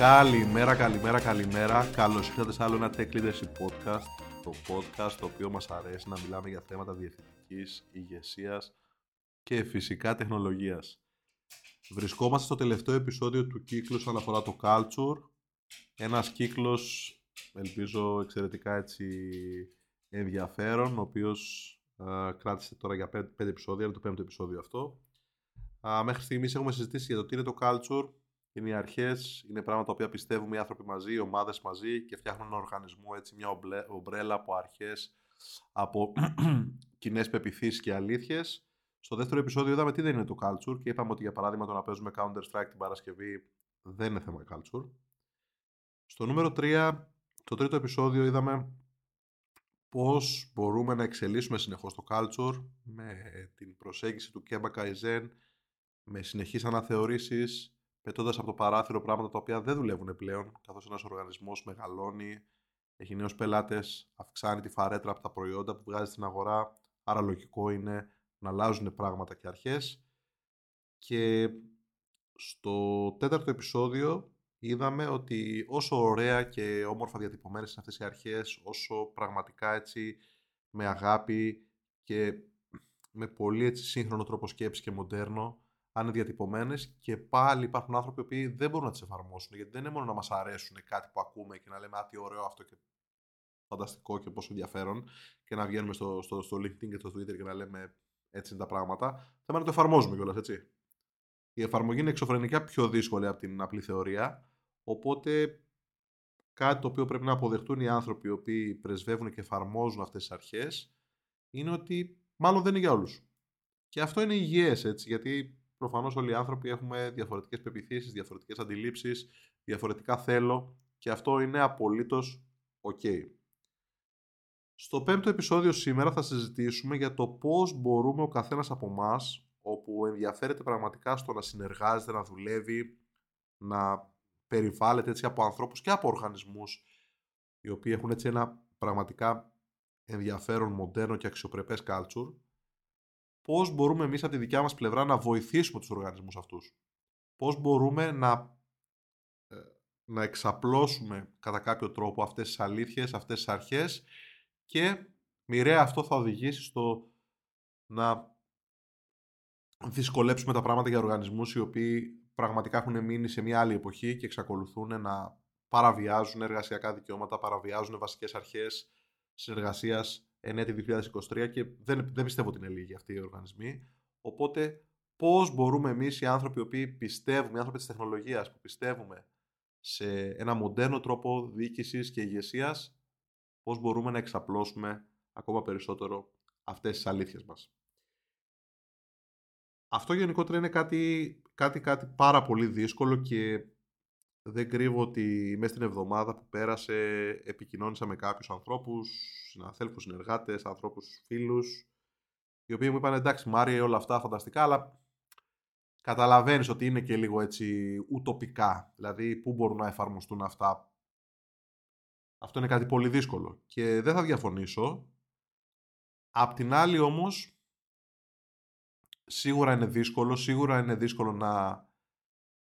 Καλημέρα, καλημέρα, καλημέρα. Καλώς ήρθατε σε άλλο ένα Tech Leadership Podcast. Το podcast το οποίο μας αρέσει να μιλάμε για θέματα διευθυντικής, ηγεσίας και φυσικά τεχνολογίας. Βρισκόμαστε στο τελευταίο επεισόδιο του κύκλου όσον αφορά το culture. Ένας κύκλος, ελπίζω εξαιρετικά έτσι ενδιαφέρον, ο οποίος κράτησε τώρα για πέντε, πέντε επεισόδια, είναι το πέμπτο επεισόδιο αυτό. Α, μέχρι στιγμής έχουμε συζητήσει για το τι είναι το culture, είναι οι αρχές, είναι πράγματα τα οποία πιστεύουμε οι άνθρωποι μαζί, οι ομάδες μαζί και φτιάχνουν ένα οργανισμό, έτσι, μια ομπρέλα από αρχές, από κοινές πεπιθήσεις και αλήθειες. Στο δεύτερο επεισόδιο είδαμε τι δεν είναι το culture και είπαμε ότι για παράδειγμα το να παίζουμε Counter-Strike την Παρασκευή δεν είναι θέμα culture. Στο νούμερο 3, το τρίτο επεισόδιο είδαμε πώς μπορούμε να εξελίσσουμε συνεχώς το culture με την προσέγγιση του Kemba Kaizen, με συνεχείς αναθεωρήσεις, πετώντας από το παράθυρο πράγματα τα οποία δεν δουλεύουν πλέον, καθώς ένας οργανισμός μεγαλώνει, έχει νέους πελάτες, αυξάνει τη φαρέτρα από τα προϊόντα που βγάζει στην αγορά. Άρα λογικό είναι να αλλάζουν πράγματα και αρχές. Και στο τέταρτο επεισόδιο είδαμε ότι όσο ωραία και όμορφα διατυπωμένες είναι αυτές οι αρχές, όσο πραγματικά έτσι με αγάπη και με πολύ έτσι σύγχρονο τρόπο σκέψη και μοντέρνο αν είναι διατυπωμένε και πάλι υπάρχουν άνθρωποι που δεν μπορούν να τις εφαρμόσουν. Γιατί δεν είναι μόνο να μας αρέσουν κάτι που ακούμε και να λέμε Α, τι ωραίο αυτό και φανταστικό και πόσο ενδιαφέρον και να βγαίνουμε στο, στο, στο LinkedIn και στο Twitter και να λέμε έτσι είναι τα πράγματα. Θέμα είναι να το εφαρμόζουμε κιόλας, έτσι. Η εφαρμογή είναι εξωφρενικά πιο δύσκολη από την απλή θεωρία. Οπότε κάτι το οποίο πρέπει να αποδεχτούν οι άνθρωποι οι οποίοι πρεσβεύουν και εφαρμόζουν αυτές τις αρχές είναι ότι μάλλον δεν είναι για όλους. Και αυτό είναι υγιές έτσι, γιατί προφανώς όλοι οι άνθρωποι έχουμε διαφορετικές πεπιθήσεις, διαφορετικές αντιλήψεις, διαφορετικά θέλω και αυτό είναι απολύτως ok. Στο πέμπτο επεισόδιο σήμερα θα συζητήσουμε για το πώς μπορούμε ο καθένας από εμάς, όπου ενδιαφέρεται πραγματικά στο να συνεργάζεται, να δουλεύει, να περιβάλλεται έτσι από ανθρώπους και από οργανισμούς οι οποίοι έχουν έτσι ένα πραγματικά ενδιαφέρον, μοντέρνο και αξιοπρεπές culture, πώς μπορούμε εμείς από τη δικιά μας πλευρά να βοηθήσουμε τους οργανισμούς αυτούς. Πώς μπορούμε να, ε, να εξαπλώσουμε κατά κάποιο τρόπο αυτές τις αλήθειες, αυτές τις αρχές και μοιραία αυτό θα οδηγήσει στο να δυσκολέψουμε τα πράγματα για οργανισμούς οι οποίοι πραγματικά έχουν μείνει σε μια άλλη εποχή και εξακολουθούν να παραβιάζουν εργασιακά δικαιώματα, παραβιάζουν βασικές αρχές συνεργασίας ενέτη 2023 και δεν, δεν πιστεύω ότι είναι λίγοι αυτοί οι οργανισμοί. Οπότε, πώς μπορούμε εμείς οι άνθρωποι οι οποίοι πιστεύουμε, οι άνθρωποι της τεχνολογίας που πιστεύουμε σε ένα μοντέρνο τρόπο διοίκησης και ηγεσίας, πώς μπορούμε να εξαπλώσουμε ακόμα περισσότερο αυτές τις αλήθειες μας. Αυτό γενικότερα είναι κάτι, κάτι, κάτι πάρα πολύ δύσκολο και δεν κρύβω ότι μέσα στην εβδομάδα που πέρασε επικοινώνησα με κάποιους ανθρώπους, συναδέλφους, συνεργάτες, ανθρώπους, φίλους, οι οποίοι μου είπαν εντάξει Μάρια όλα αυτά φανταστικά, αλλά καταλαβαίνεις ότι είναι και λίγο έτσι ουτοπικά, δηλαδή πού μπορούν να εφαρμοστούν αυτά. Αυτό είναι κάτι πολύ δύσκολο και δεν θα διαφωνήσω. Απ' την άλλη όμως, σίγουρα είναι δύσκολο, σίγουρα είναι δύσκολο να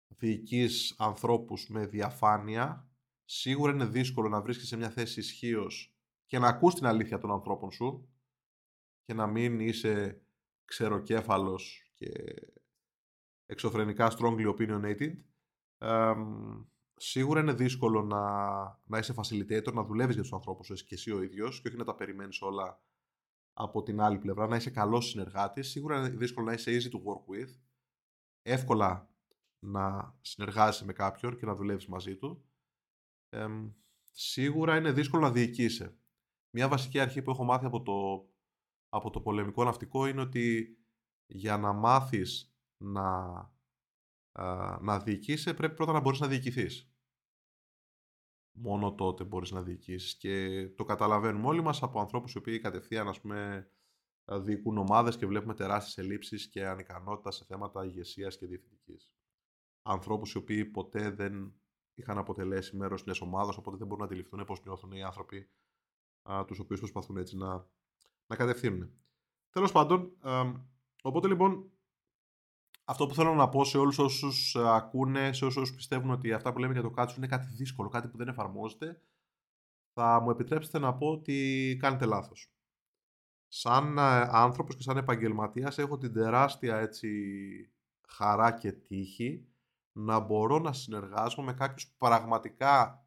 διοικείς ανθρώπους με διαφάνεια, σίγουρα είναι δύσκολο να βρίσκεις σε μια θέση ισχύως και να ακούς την αλήθεια των ανθρώπων σου και να μην είσαι ξεροκέφαλος και εξωφρενικά strongly opinionated. σίγουρα είναι δύσκολο να, να είσαι facilitator, να δουλεύεις για τους ανθρώπους σου και εσύ ο ίδιος και όχι να τα περιμένεις όλα από την άλλη πλευρά, να είσαι καλός συνεργάτης. Σίγουρα είναι δύσκολο να είσαι easy to work with. Εύκολα να συνεργάζεσαι με κάποιον και να δουλεύεις μαζί του. σίγουρα είναι δύσκολο να διοικείσαι. Μια βασική αρχή που έχω μάθει από το, από το πολεμικό ναυτικό είναι ότι για να μάθεις να, α, να διοικείσαι πρέπει πρώτα να μπορείς να διοικηθείς. Μόνο τότε μπορείς να διοικήσεις και το καταλαβαίνουμε όλοι μας από ανθρώπους οι οποίοι κατευθείαν ας πούμε, διοικούν ομάδες και βλέπουμε τεράστιες ελλείψεις και ανικανότητας σε θέματα ηγεσίας και διευθυντικής ανθρώπους οι οποίοι ποτέ δεν είχαν αποτελέσει μέρος μιας ομάδας, οπότε δεν μπορούν να αντιληφθούν πώς νιώθουν οι άνθρωποι α, τους οποίους προσπαθούν έτσι να, να κατευθύνουν. Τέλος πάντων, α, οπότε λοιπόν αυτό που θέλω να πω σε όλους όσους ε, ακούνε, σε όσους πιστεύουν ότι αυτά που λέμε για το κάτσο είναι κάτι δύσκολο, κάτι που δεν εφαρμόζεται, θα μου επιτρέψετε να πω ότι κάνετε λάθος. Σαν ε, άνθρωπος και σαν επαγγελματίας έχω την τεράστια έτσι, χαρά και τύχη να μπορώ να συνεργάζομαι με κάποιους πραγματικά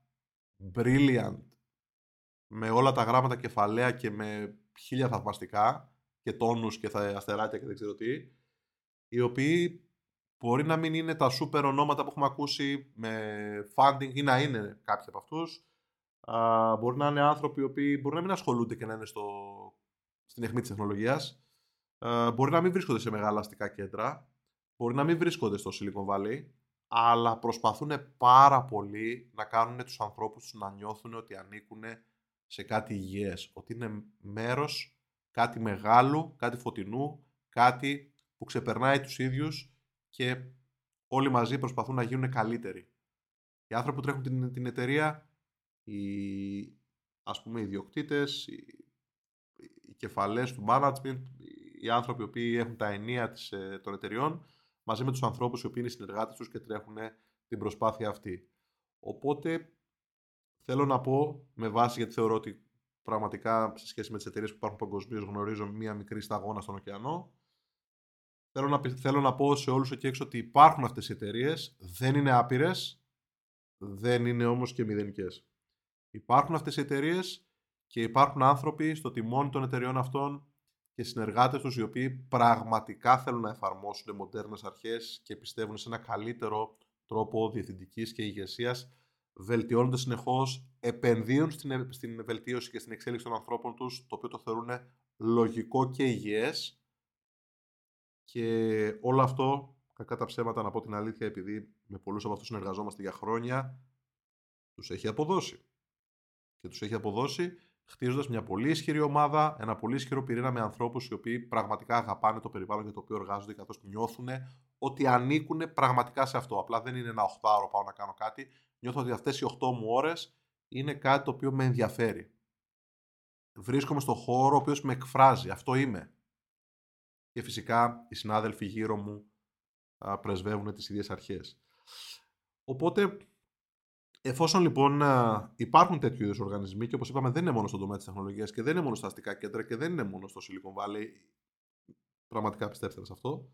brilliant με όλα τα γράμματα κεφαλαία και με χίλια θαυμαστικά και τόνους και αστεράκια και δεν ξέρω τι οι οποίοι μπορεί να μην είναι τα σούπερ ονόματα που έχουμε ακούσει με funding ή να είναι κάποιοι από αυτούς μπορεί να είναι άνθρωποι οι οποίοι μπορεί να μην ασχολούνται και να είναι στο, στην αιχμή της τεχνολογίας μπορεί να μην βρίσκονται σε μεγάλα αστικά κέντρα μπορεί να μην βρίσκονται στο Silicon Valley αλλά προσπαθούν πάρα πολύ να κάνουν τους ανθρώπους τους να νιώθουν ότι ανήκουν σε κάτι υγιές, ότι είναι μέρος κάτι μεγάλου, κάτι φωτεινού, κάτι που ξεπερνάει τους ίδιους και όλοι μαζί προσπαθούν να γίνουν καλύτεροι. Οι άνθρωποι που τρέχουν την, την εταιρεία, οι, ας πούμε, οι ιδιοκτήτες, οι, οι κεφαλές του management, οι άνθρωποι οι οποίοι έχουν τα ενία της, ε, των εταιριών, μαζί με τους ανθρώπους οι οποίοι είναι συνεργάτες τους και τρέχουν την προσπάθεια αυτή. Οπότε θέλω να πω με βάση γιατί θεωρώ ότι πραγματικά σε σχέση με τις εταιρείες που υπάρχουν παγκοσμίως γνωρίζω μία μικρή σταγόνα στον ωκεανό. Θέλω να, θέλω να πω σε όλους εκεί έξω ότι υπάρχουν αυτές οι εταιρείες, δεν είναι άπειρες, δεν είναι όμως και μηδενικές. Υπάρχουν αυτές οι εταιρείες και υπάρχουν άνθρωποι στο τιμόνι των εταιρεών αυτών και συνεργάτες τους οι οποίοι πραγματικά θέλουν να εφαρμόσουν μοντέρνες αρχές και πιστεύουν σε ένα καλύτερο τρόπο διευθυντικής και ηγεσίας, βελτιώνονται συνεχώς, επενδύουν στην, στην βελτίωση και στην εξέλιξη των ανθρώπων τους, το οποίο το θεωρούν λογικό και υγιές και όλο αυτό, κακά τα ψέματα να πω την αλήθεια, επειδή με πολλούς από αυτούς συνεργαζόμαστε για χρόνια, τους έχει αποδώσει. Και τους έχει αποδώσει χτίζοντας μια πολύ ισχυρή ομάδα, ένα πολύ ισχυρό πυρήνα με ανθρώπους οι οποίοι πραγματικά αγαπάνε το περιβάλλον για το οποίο εργάζονται, καθώς νιώθουν ότι ανήκουν πραγματικά σε αυτό. Απλά δεν είναι ένα 8ωρο πάω να κάνω κάτι. Νιώθω ότι αυτές οι 8 μου ώρες είναι κάτι το οποίο με ενδιαφέρει. Βρίσκομαι στο χώρο ο οποίος με εκφράζει. Αυτό είμαι. Και φυσικά οι συνάδελφοι γύρω μου πρεσβεύουν τις ίδιες αρχές. Οπότε Εφόσον λοιπόν υπάρχουν τέτοιου είδους οργανισμοί και όπως είπαμε δεν είναι μόνο στον τομέα της τεχνολογίας και δεν είναι μόνο στα αστικά κέντρα και δεν είναι μόνο στο Silicon Valley, πραγματικά πιστέψτε σε αυτό,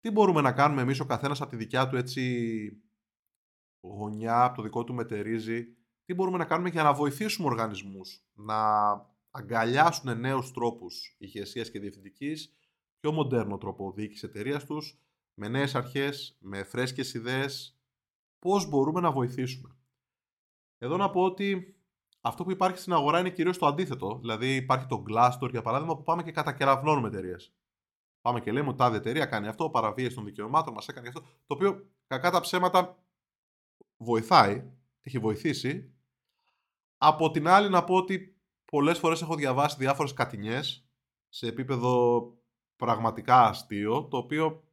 τι μπορούμε να κάνουμε εμείς ο καθένας από τη δικιά του έτσι γωνιά, από το δικό του μετερίζει, τι μπορούμε να κάνουμε για να βοηθήσουμε οργανισμούς να αγκαλιάσουν νέους τρόπους ηγεσίας και διευθυντικής, πιο μοντέρνο τρόπο διοίκησης εταιρείας τους, με νέες αρχές, με φρέσκες ιδέες, πώς μπορούμε να βοηθήσουμε; Εδώ να πω ότι αυτό που υπάρχει στην αγορά είναι κυρίως το αντίθετο. Δηλαδή υπάρχει το Glassdoor για παράδειγμα που πάμε και κατακεραυνώνουμε εταιρείες. Πάμε και λέμε ότι τάδε εταιρεία κάνει αυτό, παραβίαση των δικαιωμάτων μας έκανε αυτό, το οποίο κακά τα ψέματα βοηθάει, έχει βοηθήσει. Από την άλλη να πω ότι πολλές φορές έχω διαβάσει διάφορες κατηνιές σε επίπεδο πραγματικά αστείο, το οποίο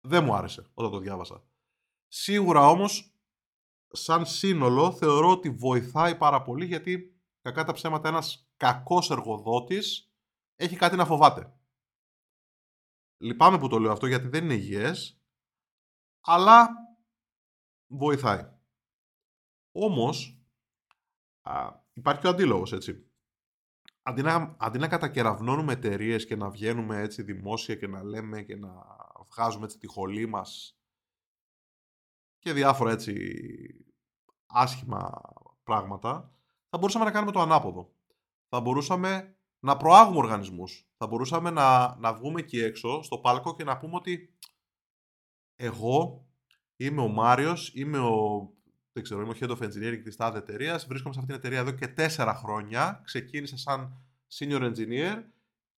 δεν μου άρεσε όταν το διάβασα. Σίγουρα όμως, σαν σύνολο, θεωρώ ότι βοηθάει πάρα πολύ γιατί κακά τα ψέματα ένας κακός εργοδότης έχει κάτι να φοβάται. Λυπάμαι που το λέω αυτό γιατί δεν είναι υγιές, αλλά βοηθάει. Όμως, α, υπάρχει ο αντίλογος, έτσι. Αντί να, αντί να κατακεραυνώνουμε εταιρείες και να βγαίνουμε έτσι δημόσια και να λέμε και να βγάζουμε έτσι τη χολή μας και διάφορα έτσι άσχημα πράγματα, θα μπορούσαμε να κάνουμε το ανάποδο. Θα μπορούσαμε να προάγουμε οργανισμούς. Θα μπορούσαμε να, να βγούμε εκεί έξω, στο πάλκο και να πούμε ότι εγώ είμαι ο Μάριος, είμαι ο, δεν ξέρω, είμαι ο Head of Engineering της τάδε εταιρείας. βρίσκομαι σε αυτήν την εταιρεία εδώ και τέσσερα χρόνια, ξεκίνησα σαν Senior Engineer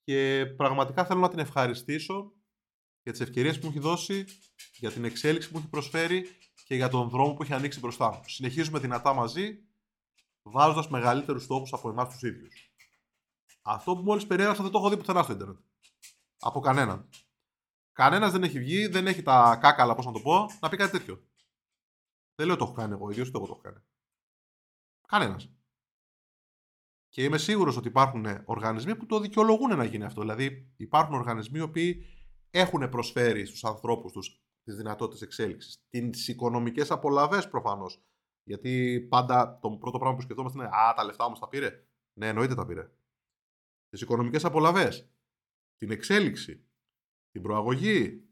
και πραγματικά θέλω να την ευχαριστήσω για τις ευκαιρίες που μου έχει δώσει, για την εξέλιξη που μου έχει προσφέρει και για τον δρόμο που έχει ανοίξει μπροστά μου. Συνεχίζουμε δυνατά μαζί, βάζοντας μεγαλύτερους στόχους από εμάς τους ίδιους. Αυτό που μόλις περιέγραψα δεν το έχω δει πουθενά στο Ιντερνετ. Από κανέναν. Κανένας δεν έχει βγει, δεν έχει τα κάκαλα, πώς να το πω, να πει κάτι τέτοιο. Δεν λέω το έχω κάνει εγώ, ίδιο ούτε εγώ το έχω κάνει. Κανένας. Και είμαι σίγουρος ότι υπάρχουν οργανισμοί που το δικαιολογούν να γίνει αυτό. Δηλαδή, υπάρχουν οργανισμοί οι οποίοι έχουν προσφέρει στους ανθρώπους τους τις δυνατότητες εξέλιξης. Τις οικονομικές απολαβές προφανώς. Γιατί πάντα το πρώτο πράγμα που σκεφτόμαστε είναι «Α, τα λεφτά όμως τα πήρε». Ναι, εννοείται τα πήρε. Τις οικονομικές απολαβές. Την εξέλιξη. Την προαγωγή.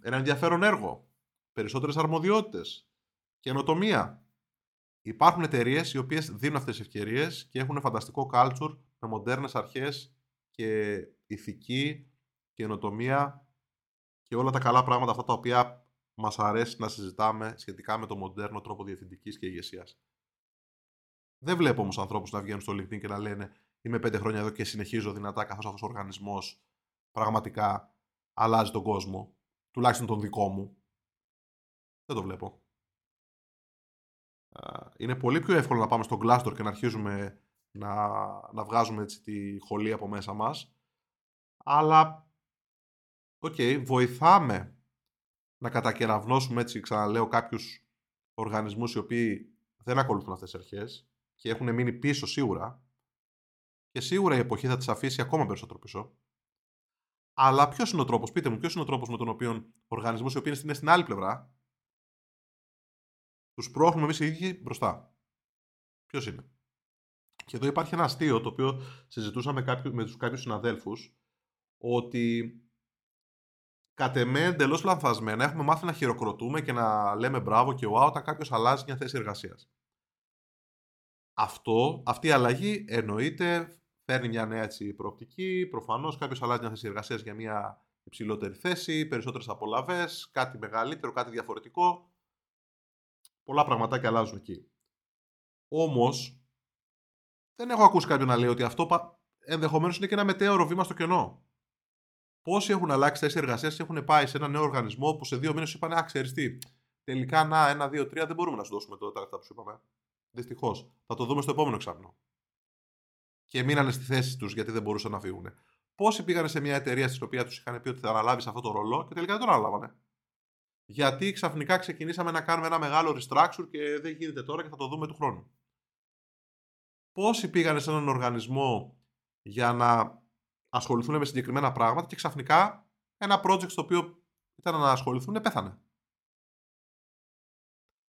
ένα ενδιαφέρον έργο. Περισσότερες αρμοδιότητες. Καινοτομία. Υπάρχουν εταιρείες οι οποίες δίνουν αυτές τις ευκαιρίες και έχουν φανταστικό culture με μοντέρνες αρχές και ηθική, καινοτομία και όλα τα καλά πράγματα αυτά τα οποία μας αρέσει να συζητάμε σχετικά με το μοντέρνο τρόπο διευθυντικής και ηγεσίας. Δεν βλέπω όμως ανθρώπους να βγαίνουν στο LinkedIn και να λένε Είμαι πέντε χρόνια εδώ και συνεχίζω δυνατά καθώς αυτός ο οργανισμός πραγματικά αλλάζει τον κόσμο, τουλάχιστον τον δικό μου. Δεν το βλέπω. Είναι πολύ πιο εύκολο να πάμε στο Glassdoor και να αρχίζουμε να, να βγάζουμε έτσι τη χολή από μέσα μας. Αλλά, OK, okay, βοηθάμε να κατακεραυνώσουμε έτσι, ξαναλέω, κάποιους οργανισμούς οι οποίοι δεν ακολουθούν αυτές τις αρχές και έχουν μείνει πίσω σίγουρα και σίγουρα η εποχή θα τις αφήσει ακόμα περισσότερο πίσω. Αλλά ποιος είναι ο τρόπος, πείτε μου, ποιος είναι ο τρόπος με τον οποίο οργανισμούς οι οποίοι είναι στην άλλη πλευρά, τους πρόχνουμε εμείς οι ίδιοι μπροστά. Ποιος είναι; Και εδώ υπάρχει ένα αστείο το οποίο συζητούσαμε με τους κάποιους συναδέλφους, ότι κατ' εμέ εντελώς λανθασμένα έχουμε μάθει να χειροκροτούμε και να λέμε μπράβο και wow όταν κάποιος αλλάζει μια θέση εργασίας. Αυτό, αυτή η αλλαγή εννοείται, φέρνει μια νέα έτσι, προοπτική. Προφανώς κάποιος αλλάζει μια θέση εργασίας για μια υψηλότερη θέση, περισσότερες απολαυές, κάτι μεγαλύτερο, κάτι διαφορετικό. Πολλά πραγματάκια αλλάζουν εκεί. Όμως, δεν έχω ακούσει κάποιον να λέει ότι αυτό ενδεχομένως είναι και ένα μετέωρο βήμα στο κενό. Πόσοι έχουν αλλάξει θέση εργασίας και έχουν πάει σε ένα νέο οργανισμό που σε δύο μήνες είπαν Α, ξέρεις τι, τελικά να, ένα, δύο, τρία δεν μπορούμε να σου δώσουμε τώρα τα λεφτά που σου είπαμε. Δυστυχώς. Θα το δούμε στο επόμενο εξάμεινο. Και μείνανε στη θέση τους γιατί δεν μπορούσαν να φύγουν. Πόσοι πήγαν σε μια εταιρεία στην οποία τους είχαν πει ότι θα αναλάβεις αυτό το ρολό και τελικά δεν τον αναλάβανε. Γιατί ξαφνικά ξεκινήσαμε να κάνουμε ένα μεγάλο restructure και δεν γίνεται τώρα και θα το δούμε του χρόνου. Πόσοι πήγαν σε έναν οργανισμό για να ασχοληθούν με συγκεκριμένα πράγματα και ξαφνικά ένα project στο οποίο ήταν να ασχοληθούν πέθανε.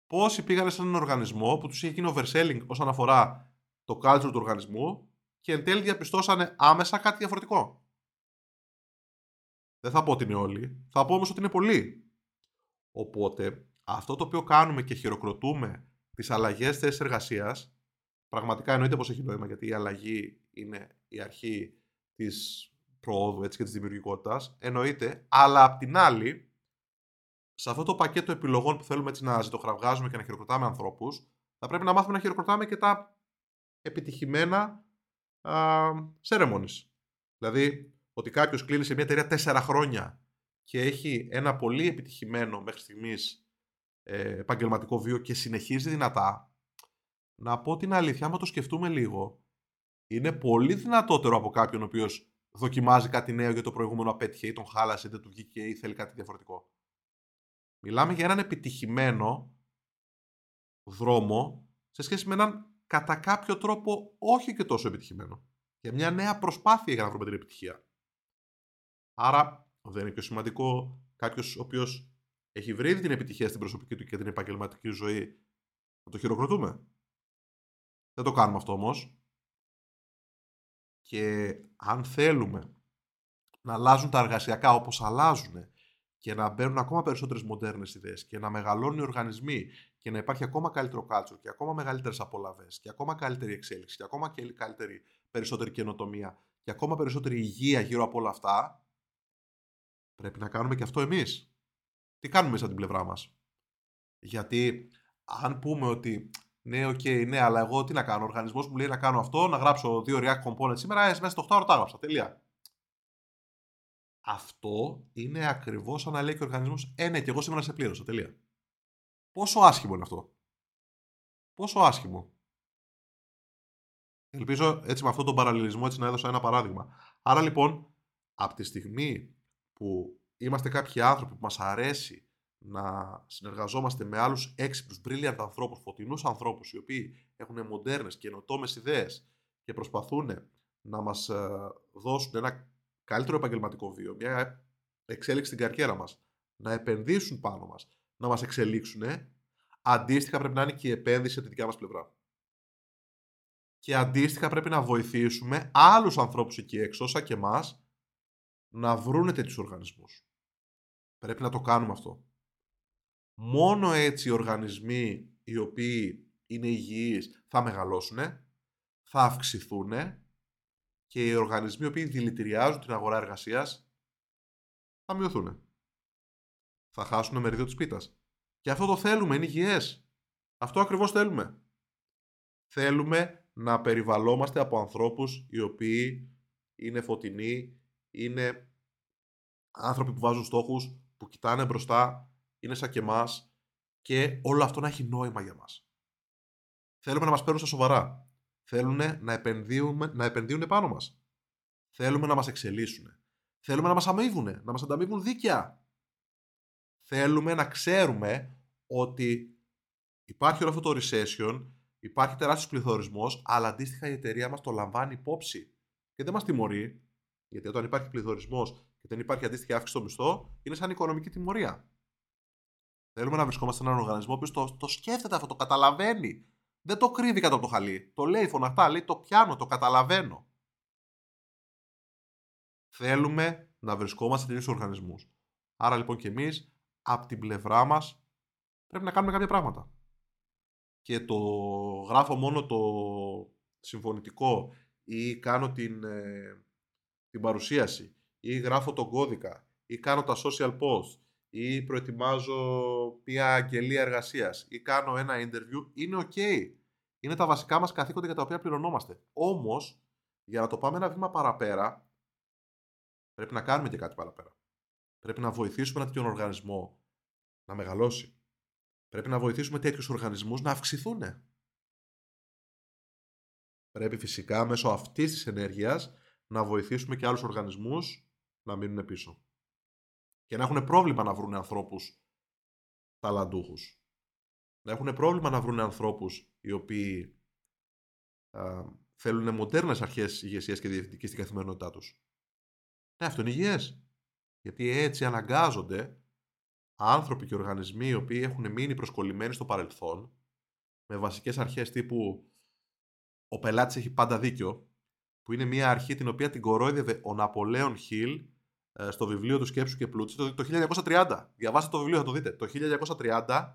Πόσοι πήγαν σε έναν οργανισμό που τους είχε γίνει overselling όσον αφορά το culture του οργανισμού και εν τέλει διαπιστώσανε άμεσα κάτι διαφορετικό. Δεν θα πω ότι είναι όλοι, θα πω όμως ότι είναι πολλοί. Οπότε, αυτό το οποίο κάνουμε και χειροκροτούμε τις αλλαγές θέσης εργασίας, πραγματικά εννοείται πως έχει νόημα, γιατί η αλλαγή είναι η αρχή της προόδου έτσι, και της δημιουργικότητας, εννοείται, αλλά απ' την άλλη, σε αυτό το πακέτο επιλογών που θέλουμε έτσι να ζητοχραυγάζουμε και να χειροκροτάμε ανθρώπους, θα πρέπει να μάθουμε να χειροκροτάμε και τα επιτυχημένα ceremonies. Δηλαδή, ότι κάποιος κλείνει σε μια εταιρεία τέσσερα χρόνια και έχει ένα πολύ επιτυχημένο μέχρι στιγμής ε, επαγγελματικό βίο και συνεχίζει δυνατά, να πω την αλήθεια, άμα το σκεφτούμε λίγο, είναι πολύ δυνατότερο από κάποιον ο οποίος δοκιμάζει κάτι νέο για το προηγούμενο απέτυχε ή τον χάλασε, δεν του βγήκε ή θέλει κάτι διαφορετικό. Μιλάμε για έναν επιτυχημένο δρόμο σε σχέση με έναν κατά κάποιο τρόπο όχι και τόσο επιτυχημένο. Για μια νέα προσπάθεια για να βρούμε την επιτυχία. Άρα δεν είναι πιο σημαντικό κάποιος ο οποίος έχει βρει την επιτυχία στην προσωπική του και την επαγγελματική ζωή να το χειροκροτούμε; Δεν το κάνουμε αυτό όμως. Και αν θέλουμε να αλλάζουν τα εργασιακά όπως αλλάζουν και να μπαίνουν ακόμα περισσότερες μοντέρνες ιδέες και να μεγαλώνουν οι οργανισμοί και να υπάρχει ακόμα καλύτερο culture και ακόμα μεγαλύτερες απολαυέ και ακόμα καλύτερη εξέλιξη και ακόμα και καλύτερη, περισσότερη καινοτομία και ακόμα περισσότερη υγεία γύρω από όλα αυτά, πρέπει να κάνουμε και αυτό εμείς. Τι κάνουμε μέσα την πλευρά μας; Γιατί αν πούμε ότι ναι, OK, okay, ναι, αλλά εγώ τι να κάνω. Ο οργανισμός μου λέει να κάνω αυτό, να γράψω δύο React Components σήμερα, ε, μέσα στο 8ωρο τα έγραψα. Τελεία. Αυτό είναι ακριβώς σαν να λέει και ο οργανισμός, Ε, ναι, και εγώ σήμερα σε πλήρωσα. Τελεία. Πόσο άσχημο είναι αυτό. Πόσο άσχημο. Ελπίζω έτσι με αυτόν τον παραλληλισμό έτσι να έδωσα ένα παράδειγμα. Άρα λοιπόν, από τη στιγμή που είμαστε κάποιοι άνθρωποι που μας αρέσει να συνεργαζόμαστε με άλλους έξυπνους, brilliant ανθρώπους, φωτεινούς ανθρώπους οι οποίοι έχουν μοντέρνες και ενωτόμες ιδέες και προσπαθούν να μας ε, δώσουν ένα καλύτερο επαγγελματικό βίο, μια εξέλιξη στην καριέρα μας, να επενδύσουν πάνω μας, να μας εξελίξουν, αντίστοιχα πρέπει να είναι και η επένδυση από τη δικιά μας πλευρά. Και αντίστοιχα πρέπει να βοηθήσουμε άλλους ανθρώπους εκεί έξω, όσα και εμάς, να βρούνε τέτοιους οργανισμούς. Πρέπει να το κάνουμε αυτό. Μόνο έτσι οι οργανισμοί οι οποίοι είναι υγιείς θα μεγαλώσουν, θα αυξηθούν και οι οργανισμοί οι οποίοι δηλητηριάζουν την αγορά εργασίας θα μειωθούν. Θα χάσουν μερίδιο της πίτας. Και αυτό το θέλουμε, είναι υγιές. Αυτό ακριβώς θέλουμε. Θέλουμε να περιβαλλόμαστε από ανθρώπους οι οποίοι είναι φωτεινοί, είναι άνθρωποι που βάζουν στόχους, που κοιτάνε μπροστά, είναι σαν και εμάς και όλο αυτό να έχει νόημα για μας. Θέλουμε να μας παίρνουν στα σοβαρά. Θέλουν να, επενδύουμε, να επενδύουν πάνω μας. Θέλουμε να μας εξελίσσουν. Θέλουμε να μας αμείβουν, να μας ανταμείβουν δίκαια. Θέλουμε να ξέρουμε ότι υπάρχει όλο αυτό το recession, υπάρχει τεράστιος πληθωρισμός, αλλά αντίστοιχα η εταιρεία μας το λαμβάνει υπόψη και δεν μας τιμωρεί, γιατί όταν υπάρχει πληθωρισμός και δεν υπάρχει αντίστοιχη αύξηση στο μισθό, είναι σαν οικονομική τιμωρία. Θέλουμε να βρισκόμαστε σε έναν οργανισμό που το, το σκέφτεται αυτό, το καταλαβαίνει. Δεν το κρύβει κάτω από το χαλί. Το λέει φωναχτά, λέει το πιάνω, το καταλαβαίνω. Θέλουμε να βρισκόμαστε σε τέτοιους οργανισμούς. Άρα λοιπόν και εμείς, από την πλευρά μας, πρέπει να κάνουμε κάποια πράγματα. Και το γράφω μόνο το συμφωνητικό ή κάνω την, ε, την παρουσίαση ή γράφω τον κώδικα ή κάνω τα social post ή προετοιμάζω μια αγγελία εργασίας ή κάνω ένα interview είναι ok. Είναι τα βασικά μας καθήκοντα για τα οποία πληρωνόμαστε. Όμως, για να το πάμε ένα βήμα παραπέρα, πρέπει να κάνουμε και κάτι παραπέρα. Πρέπει να βοηθήσουμε ένα τέτοιο οργανισμό να μεγαλώσει. Πρέπει να βοηθήσουμε τέτοιους οργανισμούς να αυξηθούν. Πρέπει φυσικά μέσω αυτής της ενέργειας να βοηθήσουμε και άλλους οργανισμούς να μείνουν πίσω. Και να έχουν πρόβλημα να βρουν ανθρώπους ταλαντούχους. Να έχουν πρόβλημα να βρουν ανθρώπους οι οποίοι α, θέλουν μοντέρνες αρχές ηγεσίας και διευθυντική στην καθημερινότητά τους. Ναι, αυτό είναι υγιές. Γιατί έτσι αναγκάζονται άνθρωποι και οργανισμοί οι οποίοι έχουν μείνει προσκολλημένοι στο παρελθόν με βασικές αρχές τύπου ο πελάτης έχει πάντα δίκιο που είναι μια αρχή την οποία την κορόιδευε ο Ναπολέον Χιλ ε, στο βιβλίο του Σκέψου και Πλούτση το, το 1930. Διαβάστε το βιβλίο, θα το δείτε. Το 1930,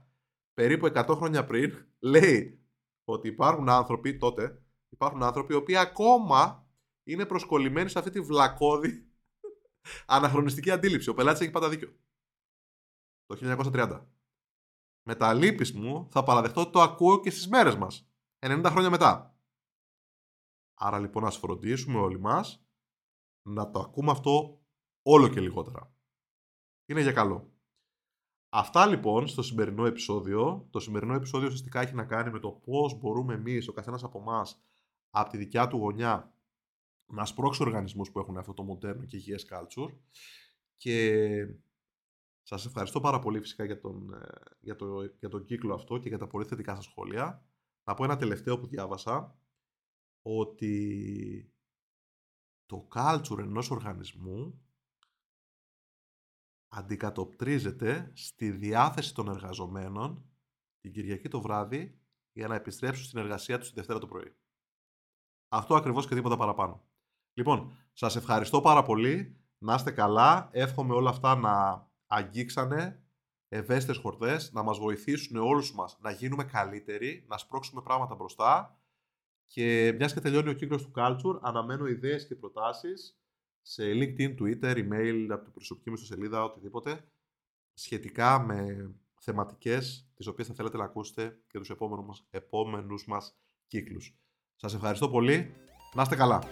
περίπου 100 χρόνια πριν, λέει ότι υπάρχουν άνθρωποι τότε, υπάρχουν άνθρωποι οι οποίοι ακόμα είναι προσκολλημένοι σε αυτή τη βλακώδη αναχρονιστική αντίληψη. Ο πελάτης έχει πάντα δίκιο. Το 1930. Με τα λύπης μου θα παραδεχτώ ότι το ακούω και στις μέρες μας. 90 χρόνια μετά. Άρα λοιπόν ας φροντίσουμε όλοι μας να το ακούμε αυτό όλο και λιγότερα. Είναι για καλό. Αυτά λοιπόν στο σημερινό επεισόδιο. Το σημερινό επεισόδιο ουσιαστικά έχει να κάνει με το πώς μπορούμε εμείς, ο καθένας από εμάς, από τη δικιά του γωνιά, να σπρώξει οργανισμούς που έχουν αυτό το μοντέρνο και υγιές culture. Και σας ευχαριστώ πάρα πολύ φυσικά για τον, ε, για, το, για τον κύκλο αυτό και για τα πολύ θετικά σας σχόλια. Να πω ένα τελευταίο που διάβασα, ότι το culture ενός οργανισμού αντικατοπτρίζεται στη διάθεση των εργαζομένων την Κυριακή το βράδυ για να επιστρέψουν στην εργασία τους τη Δευτέρα το πρωί. Αυτό ακριβώς και τίποτα παραπάνω. Λοιπόν, σας ευχαριστώ πάρα πολύ. Να είστε καλά. Εύχομαι όλα αυτά να αγγίξανε ευαίσθητες χορδές, να μας βοηθήσουν όλους μας να γίνουμε καλύτεροι, να σπρώξουμε πράγματα μπροστά και μιας και τελειώνει ο κύκλος του Culture, αναμένω ιδέες και προτάσεις σε LinkedIn, Twitter, email από την προσωπική μου ιστοσελίδα, οτιδήποτε, σχετικά με θεματικές τις οποίες θα θέλετε να ακούσετε και τους επόμενους μας, επόμενους μας κύκλους. Σας ευχαριστώ πολύ. Να είστε καλά.